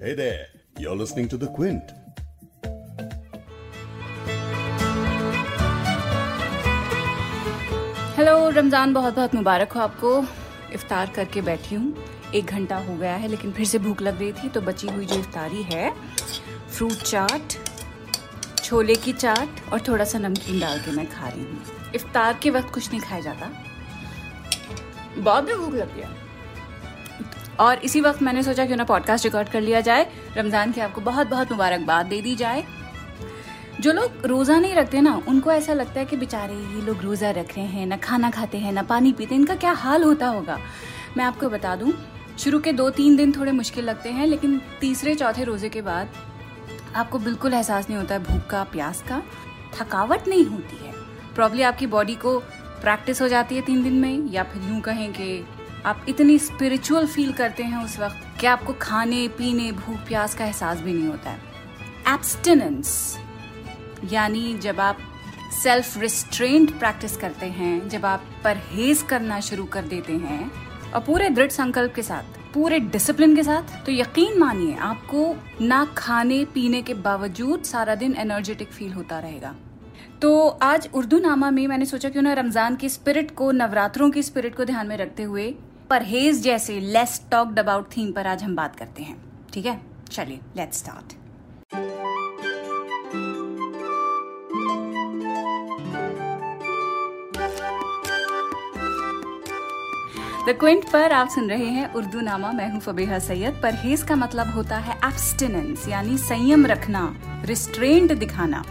Hey there, you're listening to The Quint. Hello Ramzan बहुत बहुत मुबारक हो आपको। इफ्तार करके बैठी हूँ। एक घंटा हो गया है लेकिन फिर से भूख लग रही थी तो बची हुई जो इफ्तारी है फ्रूट चाट छोले की चाट और थोड़ा सा नमकीन डाल के मैं खा रही हूँ। इफ्तार के वक्त कुछ नहीं खाया जाता। बहुत भी भूख लग गया। और इसी वक्त मैंने सोचा क्यों ना पॉडकास्ट रिकॉर्ड कर लिया जाए। रमज़ान की आपको बहुत बहुत मुबारकबाद दे दी जाए। जो लोग रोज़ा नहीं रखते ना, उनको ऐसा लगता है कि बेचारे ये लोग रोज़ा रख रहे हैं, ना खाना खाते हैं, ना पानी पीते हैं, इनका क्या हाल होता होगा? मैं आपको बता दूँ, शुरू के दो तीन दिन थोड़े मुश्किल लगते हैं, लेकिन तीसरे, चौथे रोज़े के बाद आपको बिल्कुल एहसास नहीं होता भूख का, प्यास का। थकावट नहीं होती है। प्रॉब्ली आपकी बॉडी को प्रैक्टिस हो जाती है तीन दिन में, या फिर यूँ कहें कि आप इतनी स्पिरिचुअल फील करते हैं उस वक्त कि आपको खाने, पीने, भूख, प्यास का एहसास भी नहीं होता है। एब्सटिनेंस यानी जब आप सेल्फ रिस्ट्रेंट प्रैक्टिस करते हैं, जब आप परहेज करना शुरू कर देते हैं, और पूरे दृढ़ संकल्प के साथ, पूरे डिसिप्लिन के साथ तो यकीन मानिए, आपको ना खाने, पीने के बावजूद सारा दिन एनर्जेटिक फील होता रहेगा। तो आज उर्दू नामा में मैंने सोचा क्यों ना रमज़ान की स्पिरिट को, नवरात्रों की स्पिरिट को ध्यान में रखते हुए परहेज जैसे लेस टॉक्ड अबाउट थीम पर आज हम बात करते हैं। ठीक है? चलिए लेट्स स्टार्ट द क्विंट पर आप सुन रहे हैं उर्दू नामा मैं हूँ फबीहा सैयद। परहेज का मतलब होता है एब्सटिनेंस यानी संयम रखना रिस्ट्रेंड दिखाना।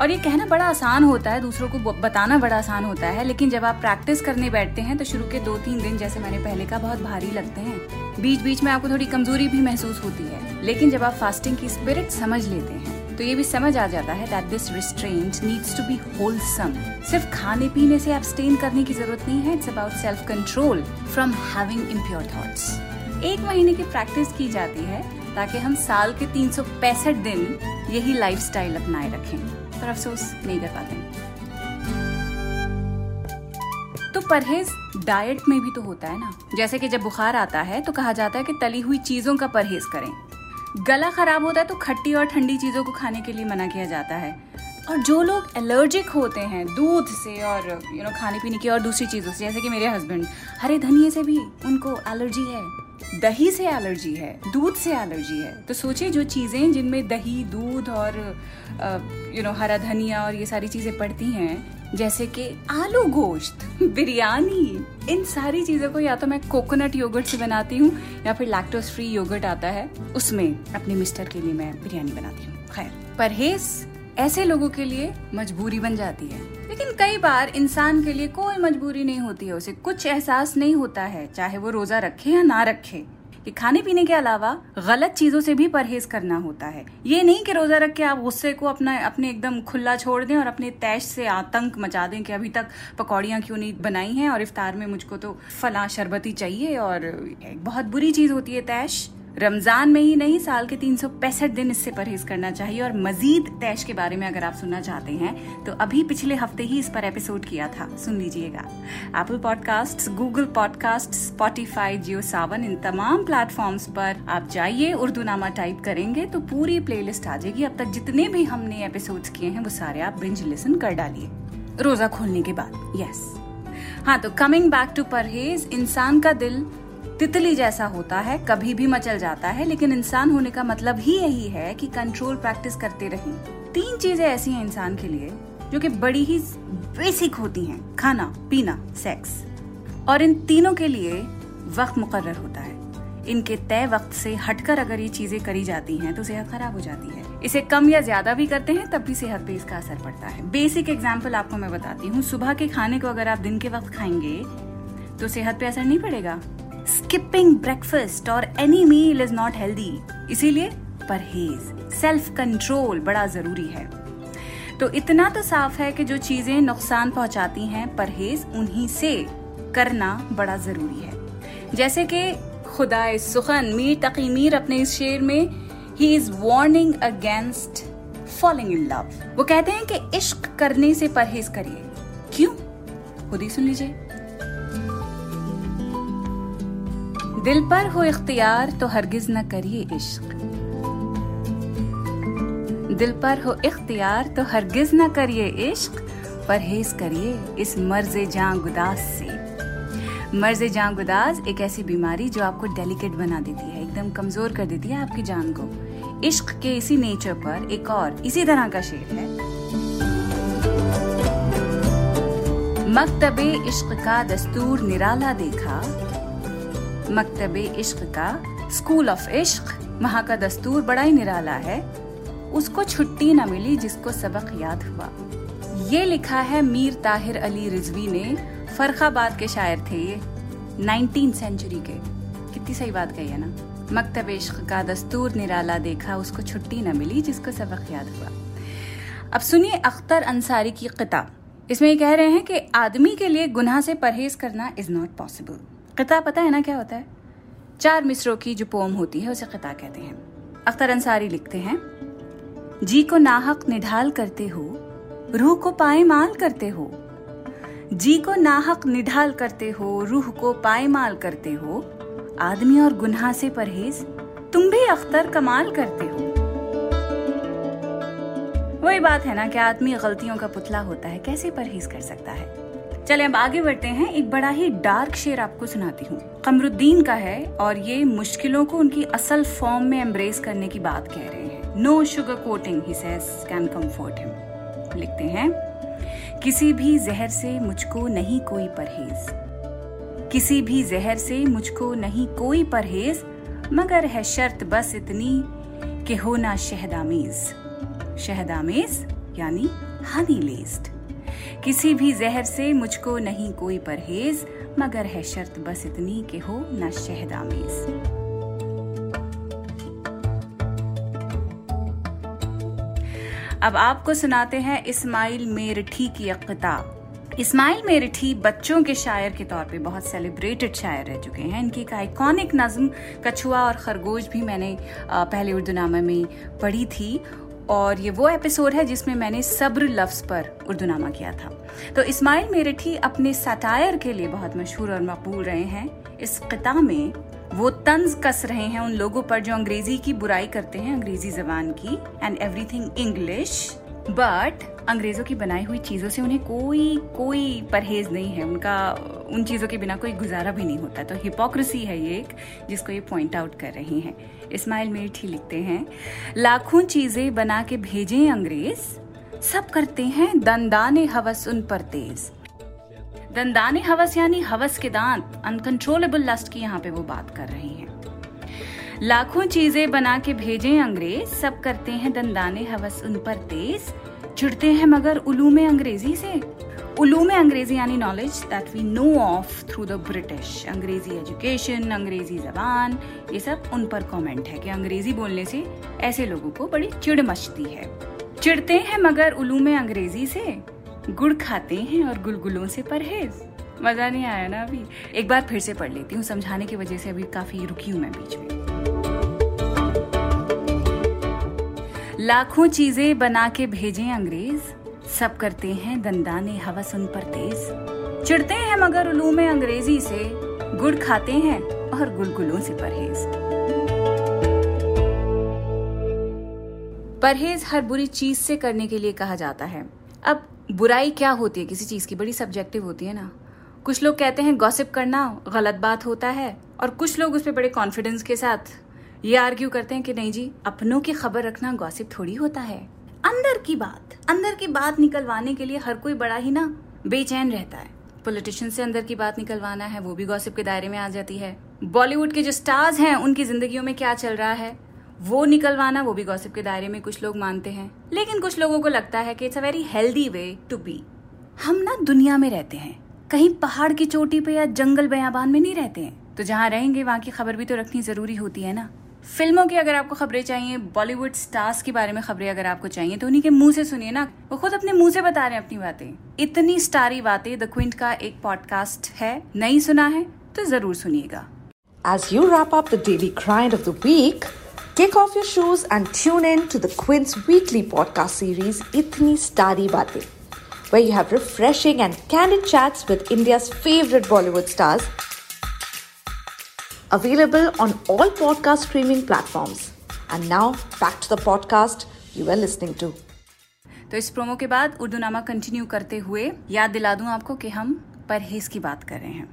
और ये कहना बड़ा आसान होता है, दूसरों को बताना बड़ा आसान होता है, लेकिन जब आप प्रैक्टिस करने बैठते हैं तो शुरू के दो तीन दिन, जैसे मैंने पहले का बहुत भारी लगते हैं। बीच बीच में आपको थोड़ी कमज़ोरी भी महसूस होती है, लेकिन जब आप फास्टिंग की स्पिरिट समझ लेते हैं तो ये भी समझ आ जाता है that this restraint needs to be wholesome सिर्फ़ खाने पीने से एब्सटेन करने की ज़रूरत नहीं है it's about self control from having impure thoughts एक महीने की प्रैक्टिस की जाती है, ताकि हम साल के तीन सौ पैंसठ दिन यही लाइफस्टाइल अपनाए रखें। पर अफसोस नहीं कर पाते तो परहेज डाइट में भी तो होता है ना। जैसे कि जब बुखार आता है तो कहा जाता है कि तली हुई चीज़ों का परहेज करें। गला खराब होता है तो खट्टी और ठंडी चीज़ों को खाने के लिए मना किया जाता है। और जो लोग एलर्जिक होते हैं, दूध से और यू नो खाने पीने की और दूसरी चीज़ों से, जैसे कि मेरे हस्बैंड हरे धनिए से भी उनको एलर्जी है। दही से एलर्जी है, दूध से एलर्जी है। तो सोचिए जो चीज़ें जिनमें दही, दूध और यू नो हरा धनिया और ये सारी चीज़ें पड़ती हैं, जैसे कि आलू गोश्त, बिरयानी, इन सारी चीज़ों को या तो मैं कोकोनट योगर्ट से बनाती हूँ या फिर लैक्टोज फ्री योगर्ट आता है, उसमें अपने मिस्टर के लिए मैं बिरयानी बनाती हूँ। खैर, परहेज ऐसे लोगों के लिए मजबूरी बन जाती है। लेकिन कई बार इंसान के लिए कोई मजबूरी नहीं होती है उसे। कुछ एहसास नहीं होता है, चाहे वो रोजा रखे या ना रखे। कि खाने पीने के अलावा गलत चीज़ों से भी परहेज करना होता है। ये नहीं कि रोजा रख के आप गुस्से को अपना, अपने एकदम खुला छोड़ दें और अपने तैश से आतंक मचा दें कि अभी तक पकौड़ियाँ क्यों नहीं बनाई हैं और इफ्तार में मुझको तो फला शरबती चाहिए और बहुत बुरी चीज़ होती है तैश। रमज़ान में ही नहीं, साल के तीन सौ पैंसठ दिन इससे परहेज करना चाहिए। और मजीद तैश के बारे में अगर आप सुनना चाहते हैं तो अभी पिछले हफ़्ते ही इस पर एपिसोड किया था। सुन लीजिएगा। Apple podcast Google podcast Spotify Jio Saavn इन तमाम प्लेटफॉर्म्स पर आप जाइए, उर्दू नामा टाइप करेंगे तो पूरी प्लेलिस्ट आ जाएगी। अब तक जितने भी हमने एपिसोड किए हैं, वो सारे आप बिंज लिसन कर डालिए। रोजा खोलने के बाद यस हाँ तो कमिंग बैक टू परहेज, इंसान का दिल तितली जैसा होता है, कभी भी मचल जाता है, लेकिन इंसान होने का मतलब ही यही है कि कंट्रोल प्रैक्टिस करते रहें। तीन चीज़ें ऐसी हैं इंसान के लिए, जो कि बड़ी ही बेसिक होती हैं, खाना, पीना सेक्स और इन तीनों के लिए वक्त मुकर्र होता है। इनके तय वक्त से हटकर अगर ये चीज़ें करी जाती हैं तो सेहत खराब हो जाती है। इसे कम या ज़्यादा भी करते हैं, तब भी सेहत पे इसका असर पड़ता है। बेसिक एग्ज़ाम्पल आपको मैं बताती हूँ। सुबह के खाने को अगर आप दिन के वक्त खाएँगे तो सेहत पे असर नहीं पड़ेगा। स्किपिंग ब्रेकफास्ट और any meal is not healthy इसीलिए परहेज सेल्फ कंट्रोल बड़ा ज़रूरी है। तो इतना तो साफ़ है कि जो चीज़ें नुकसान पहुंचाती हैं, परहेज उन्हीं से करना बड़ा ज़रूरी है। जैसे कि खुदा सुखन मीर तकी मीर अपने इस शेर में he is warning against following in love वो कहते हैं कि इश्क करने से परहेज करिए। क्यों? खुद ही सुन लीजिए। दिल पर हो इख्तियार तो हरगिज न करिए इश्क। दिल पर हो इख्तियार तो हरगिज ना करिए इश्क, परहेज करिए इस मर्ज जां गुदास से। मर्ज जां गुदास एक ऐसी बीमारी जो आपको डेलिकेट बना देती है, एकदम कमज़ोर कर देती है आपकी जान को। इश्क के इसी नेचर पर एक और, इसी तरह का शेर है। मकतबे इश्क का दस्तूर निराला देखा मकतबे इश्क का, स्कूल ऑफ़ इश्क वहाँ का दस्तूर बड़ा ही निराला है। उसको छुट्टी न मिली जिसको सबक याद हुआ। ये लिखा है मीर ताहिर अली रिजवी ने, फरखाबाद के शायर थे ये, नाइनटीन सेंचुरी के। कितनी सही बात कही है ना? मकतब इश्क का दस्तूर निराला देखा, उसको छुट्टी न मिली जिसको सबक याद हुआ। अब सुनिए अख्तर अंसारी की किताब। इसमें ये कह रहे हैं कि आदमी के लिए गुनाह से परहेज करना इज़ नॉट पॉसिबल किता पता है ना क्या होता है? चार मिसरों की जो पोम होती है, उसे किता कहते हैं। अख्तर अंसारी लिखते हैं, जी को नाहक निढाल करते हो, रूह को पाए करते हो। जी को नाहक निढाल करते हो, रूह को पाए करते हो। आदमी और गुनाह से परहेज, तुम भी अख्तर कमाल करते हो। वही बात है ना कि आदमी गलतियों का पुतला होता है, कैसे परहेज कर सकता है? चले, अब आगे बढ़ते हैं। एक बड़ा ही डार्क शेर आपको सुनाती हूँ। कमरुद्दीन का है और ये मुश्किलों को उनकी असल फॉर्म में एम्ब्रेस करने की बात कह रहे हैं। No sugar coating he says can comfort him लिखते हैं, किसी भी जहर से मुझको नहीं कोई परहेज। किसी भी जहर से मुझको नहीं कोई परहेज, मगर है शर्त बस इतनी कि होना शहदामेज शहदामेज यानी हनी लेस्ड किसी भी जहर से मुझको नहीं कोई परहेज, मगर है शर्त बस इतनी कि हो न शहदामेज अब आपको सुनाते हैं इस्माइल मेरठी की किताब। इस्माइल मेरठी बच्चों के शायर के तौर पे बहुत सेलिब्रेटेड शायर रह चुके हैं। इनकी एक आइकॉनिक नज्म, कछुआ और खरगोश भी मैंने पहले उर्दू नामा में पढ़ी थी। और ये वो एपिसोड है जिसमें मैंने सब्र लफ्ज पर उर्दू नामा किया था। तो इस्माइल मेरठी अपने सटायर के लिए बहुत मशहूर और मकबूल रहे हैं। इस किता में वो तंज कस रहे हैं उन लोगों पर जो अंग्रेज़ी की बुराई करते हैं, अंग्रेज़ी जबान की एंड एवरीथिंग इंग्लिश बट अंग्रेज़ों की बनाई हुई चीज़ों से उन्हें कोई कोई परहेज नहीं है। उनका, उन चीज़ों के बिना कोई गुजारा भी नहीं होता। तो हिपोक्रेसी है ये एक, जिसको ये पॉइंट आउट कर रही हैं। इस्माइल मेरठी लिखते हैं, लाखों चीज़ें बना के भेजे अंग्रेज़, सब करते हैं दंदाने हवस उन पर तेज। दंदाने हवस यानी हवस के दांत अनकंट्रोलेबल लस्ट की यहाँ पे वो बात कर रही हैं। लाखों चीज़ें बना के भेजे अंग्रेज़। सब करते हैं दंदाने, हवस उन पर तेज। चिड़ते हैं मगर उलू में अंग्रेज़ी से। उलूम अंग्रेज़ी यानी knowledge that we know of through the British अंग्रेज़ी एजुकेशन अंग्रेज़ी जबान, ये सब उन पर कमेंट है कि अंग्रेज़ी बोलने से ऐसे लोगों को बड़ी चिड़ मचती है। चिड़ते हैं मगर उलूम अंग्रेज़ी से। गुड़ खाते हैं और गुलगुलों से परहेज। मज़ा नहीं आया ना अभी? एक बार फिर से पढ़ लेती हूँ, समझाने की वजह से अभी काफ़ी रुकी हूँ मैं बीच में। लाखों चीज़ें बना के भेजे अंग्रेज़। सब करते हैं दंदाने हवस उन पर तेज। चिड़ते हैं मगर उलूम अंग्रेज़ी से। गुड़ खाते हैं और गुलगुलों से परहेज। परहेज हर बुरी चीज़ से करने के लिए कहा जाता है। अब बुराई क्या होती है? किसी चीज़ की बड़ी सब्जेक्टिव होती है ना। कुछ लोग कहते हैं गॉसिप करना गलत बात होता है। और कुछ लोग उस पर बड़े कॉन्फिडेंस के साथ ये आर्ग्यू करते हैं कि नहीं जी, अपनों की खबर रखना गॉसिप थोड़ी होता है। अंदर की बात, अंदर की बात निकलवाने के लिए हर कोई बड़ा ही ना बेचैन रहता है। पॉलिटिशियन से अंदर की बात निकलवाना है, वो भी गॉसिप के दायरे में आ जाती है। बॉलीवुड के जो स्टार्स हैं, उनकी जिंदगियों में क्या चल रहा है? वो निकलवाना, वो भी गॉसिप के दायरे में कुछ लोग मानते हैं। लेकिन कुछ लोगों को लगता है कि it's a very healthy way to be हम ना दुनिया में रहते हैं। कहीं पहाड़ की चोटी पे या जंगल बयाबान में नहीं रहते हैं। तो जहाँ रहेंगे, वहाँ की खबर भी तो रखनी ज़रूरी होती है ना। फ़िल्मों की अगर आपको खबरें चाहिए बॉलीवुड स्टार्स के बारे में खबरें अगर आपको चाहिए तो उन्हीं के मुँह से सुनिए ना। वो खुद अपने मुँह से बता रहे हैं अपनी बातें। इतनी स्टारी बातें द क्विंट का एक पॉडकास्ट है, नहीं सुना है तो ज़रूर सुनिएगा। As you wrap up the daily grind of the week take off your shoes and tune in to the Quint's weekly podcast series इतनी स्टारी बातें ways you have refreshing and candid chats with India's favourite Bollywood stars Available on all podcast streaming platforms. And now, back to the podcast you were listening to. तो इस promo के बाद उर्दू नामा continue करते हुए याद दिला दूँ आपको कि हम परहेज की बात कर रहे हैं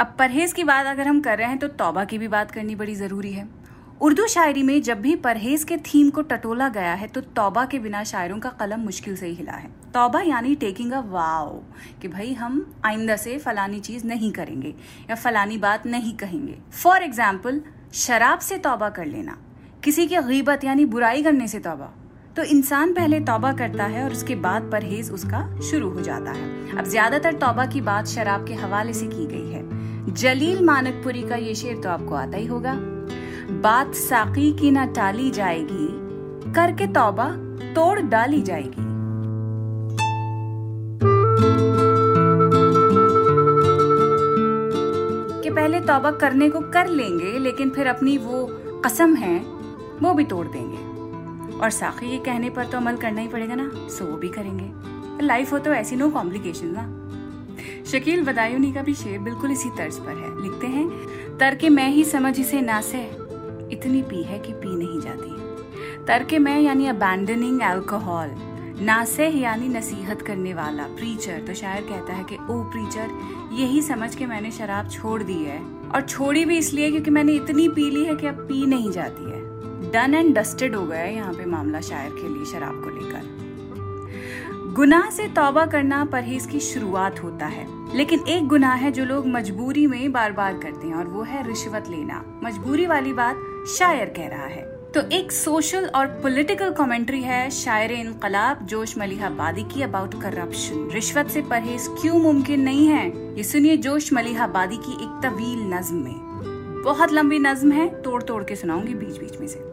अब परहेज की बात अगर हम कर रहे हैं तो तौबा की भी बात करनी बड़ी ज़रूरी है उर्दू शायरी में जब भी परहेज के थीम को टटोला गया है तो तौबा के बिना शायरों का कलम मुश्किल से ही हिला है। तौबा यानी टेकिंग अ वाओ कि भाई हम आइंदा से फलानी चीज़ नहीं करेंगे या फलानी बात नहीं कहेंगे। फॉर एग्ज़ाम्पल शराब से तौबा कर लेना। किसी की गीबत यानी बुराई करने से तौबा। तो इंसान पहले तौबा करता है और उसके बाद परहेज उसका शुरू हो जाता है। अब ज़्यादातर तौबा की बात शराब के हवाले से की गई है। जलील मानकपुरी का ये शेर तो आपको आता ही होगा। बात साकी की ना टाली जाएगी, करके तौबा तोड़ डाली जाएगी। कि पहले तौबा करने को कर लेंगे, लेकिन फिर अपनी वो कसम है, वो भी तोड़ देंगे। और साखी के कहने पर तो अमल करना ही पड़ेगा ना, सो वो भी करेंगे। लाइफ हो तो ऐसी नो कॉम्प्लिकेशन ना। शकील बदायूनी का भी शेर बिल्कुल इसी तर्ज पर है। लिखते हैं तरके मैं ही समझ इसे नासे इतनी पी है कि पी नहीं जाती। तरके मैं यानी अबैंडनिंग एल्कोहल नासे यानी नसीहत करने वाला प्रीचर तो शायर कहता है कि, ओ प्रीचर यही समझ के मैंने शराब छोड़ दी है और छोड़ी भी इसलिए क्योंकि मैंने इतनी पी ली है कि अब पी नहीं जाती है। डन एंड डस्टेड हो गया है यहाँ पे मामला शायर के लिए शराब को लेकर। गुनाह से तौबा करना परहेज की शुरुआत होता है। लेकिन एक गुनाह है जो लोग मजबूरी में बार बार करते हैं, और वो है रिश्वत लेना। मजबूरी वाली बात शायर कह रहा है। तो एक सोशल और पॉलिटिकल कमेंट्री है शायर इनकलाब जोश मलिहाबादी की अबाउट करप्शन। रिश्वत से परहेज क्यों मुमकिन नहीं है? ये सुनिए जोश मलिहाबादी की एक तवील नज्म में। बहुत लंबी नज्म है तोड़ तोड़ के सुनाऊँगी बीच बीच में से।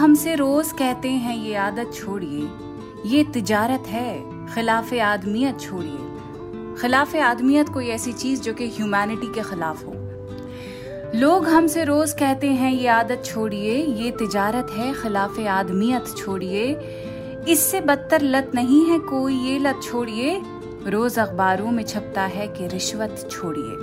हमसे रोज कहते हैं, ये आदत छोड़िए। ये तिजारत है। खिलाफ आदमियत छोड़िए। खिलाफ आदमियत कोई ऐसी चीज़ जो कि ह्यूमैनिटी के खिलाफ हो। लोग हमसे रोज कहते हैं, ये आदत छोड़िए, ये तिजारत है। खिलाफ आदमियत छोड़िए। इससे बदतर लत नहीं है कोई। ये लत छोड़िए। रोज अखबारों में छपता है कि रिश्वत छोड़िए।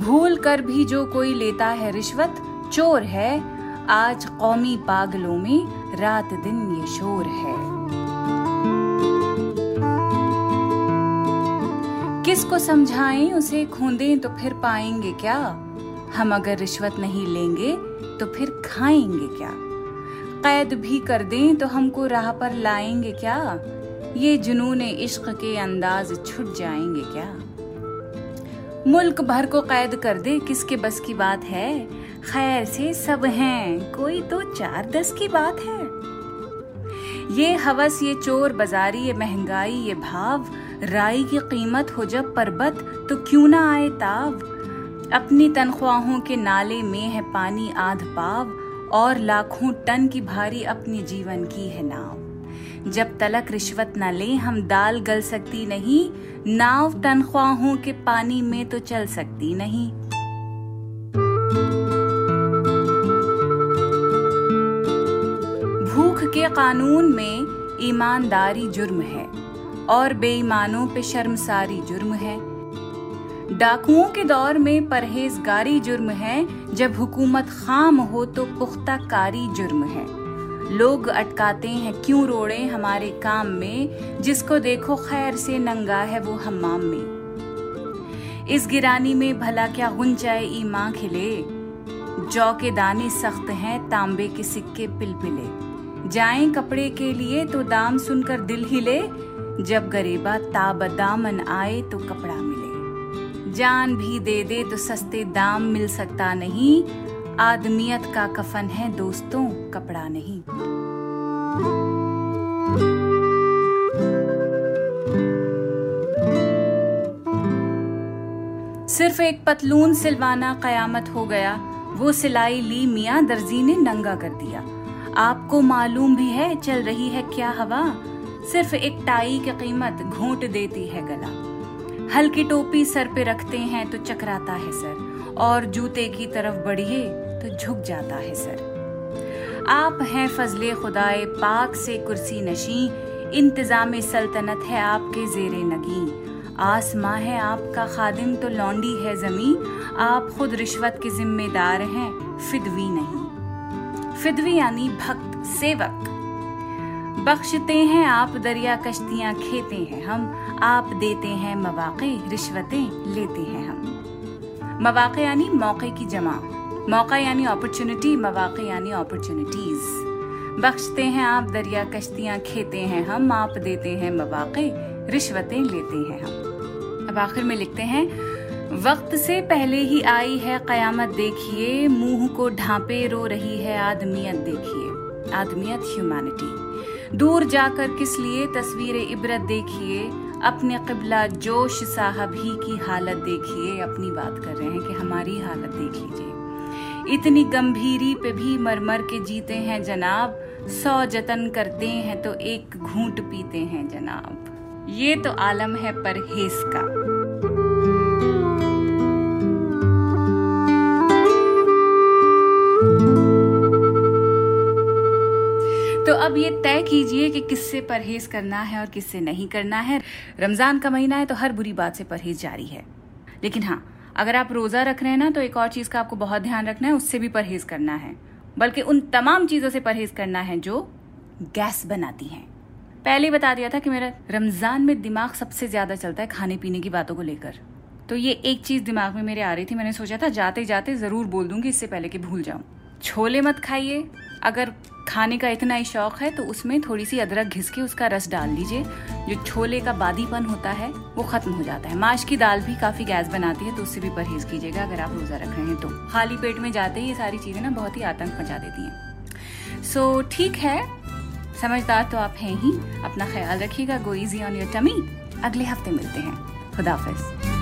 भूल कर भी जो कोई लेता है रिश्वत, चोर है। आज कौमी पागलों में रात दिन ये शोर है। किसको समझाएँ उसे खूंदे तो फिर पाएँगे क्या? हम अगर रिश्वत नहीं लेंगे तो फिर खाएँगे क्या? कैद भी कर दें तो हमको राह पर लाएँगे क्या? ये जुनून इश्क के अंदाज छुट जाएँगे क्या? मुल्क भर को कैद कर दे किसके बस की बात है? खैर से सब हैं, कोई तो चार दस की बात है। ये हवस, ये चोर, बाजारी, ये महँगाई, ये भाव, राई की कीमत हो जब परबत तो क्यों ना आए ताव? अपनी तनख्वाहों के नाले में है पानी आध पाव, और लाखों टन की भारी अपने जीवन की है नाव। जब तलक रिश्वत न ले, हम दाल गल सकती नहीं, नाव तनख्वाहों के पानी में तो चल सकती नहीं। के कानून में ईमानदारी जुर्म है और बेईमानों पे शर्मसारी जुर्म है। डाकुओं के दौर में परहेजगारी जुर्म है। जब हुकूमत खाम हो तो पुख्ता कारी जुर्म है। लोग अटकाते हैं, क्यों रोड़े हमारे काम में? जिसको देखो खैर से नंगा है वो हमाम में। इस गिरानी में भला क्या गुंजाए ईमा खिले? जौ के दाने सख्त हैं, तांबे के सिक्के पिलपिले। जाएँ कपड़े के लिए तो दाम सुनकर दिल हिले। जब गरीबा ताबदामन आए तो कपड़ा मिले। जान भी दे दे तो सस्ते दाम मिल सकता नहीं। आदमियत का कफन है दोस्तों, कपड़ा नहीं। सिर्फ़ एक पतलून सिलवाना कयामत हो गया। वो सिलाई ली मियाँ दर्जी ने नंगा कर दिया। आपको मालूम भी है, चल रही है क्या हवा? सिर्फ़ एक टाई की कीमत घूट देती है गला। हल्की टोपी सर पे रखते हैं तो चकराता है सर, और जूते की तरफ़ बढ़िए तो झुक जाता है सर। आप हैं फजले खुदाए, पाक से कुर्सी नशी, इंतज़ाम सल्तनत है आपके जेरे नगी। आसमां है आपका खादिम तो लौंडी है जमी आप खुद रिश्वत के जिम्मेदार हैं, फिदवी नहीं। फिदवी यानी भक्त, सेवक। बख्शते हैं आप दरिया कश्तियाँ, खेते हैं हम। आप देते हैं मवाक़े, रिश्वतें लेते हैं हम। मवाक़े यानी मौके की जमा। मौका यानी अपॉर्चुनिटी मवाक़े यानी अपॉर्चुनिटीज़ बख्शते हैं आप दरिया कश्तियाँ, खेते हैं हम। आप देते हैं मवाक़े, रिश्वतें लेते हैं हम। अब आखिर में लिखते हैं वक्त से पहले ही आई है कयामत, देखिए। मुँह को ढांपे रो रही है आदमियत, देखिए। आदमियत ह्यूमैनिटी दूर जाकर किस लिए तस्वीर इबरत देखिए? अपने कबला जोश साहब ही की हालत देखिए। अपनी बात कर रहे हैं कि हमारी हालत देख लीजिए। इतनी गंभीरी पे भी मरमर के जीते हैं जनाब। सौ जतन करते हैं तो एक घूंट पीते हैं जनाब। ये तो आलम है परहेज का। अब ये तय कीजिए कि किससे परहेज करना है और किससे नहीं करना है। रमज़ान का महीना है तो हर बुरी बात से परहेज जारी है। लेकिन हाँ अगर आप रोजा रख रहे हैं ना तो एक और चीज़ का आपको बहुत ध्यान रखना है, उससे भी परहेज करना है। बल्कि उन तमाम चीज़ों से परहेज करना है जो गैस बनाती हैं। पहले बता दिया था कि मेरा रमज़ान में दिमाग सबसे ज़्यादा चलता है खाने पीने की बातों को लेकर। तो ये एक चीज़ दिमाग में मेरे आ रही थी, मैंने सोचा था जाते जाते ज़रूर बोल दूँगी, इससे पहले कि भूल जाऊँ। छोले मत खाइए। अगर खाने का इतना ही शौक है तो उसमें थोड़ी सी अदरक घिस के उसका रस डाल लीजिए जो छोले का बादीपन होता है वो खत्म हो जाता है। माश की दाल भी काफ़ी गैस बनाती है तो उससे भी परहेज कीजिएगा अगर आप रोजा रख रहे हैं तो। खाली पेट में जाते ही ये सारी चीज़ें ना बहुत ही आतंक मचा देती हैं। सो so, ठीक है। समझदार तो आप हैं ही। अपना ख्याल रखिएगा। Go easy on your tummy अगले हफ़्ते मिलते हैं। खुदाफिज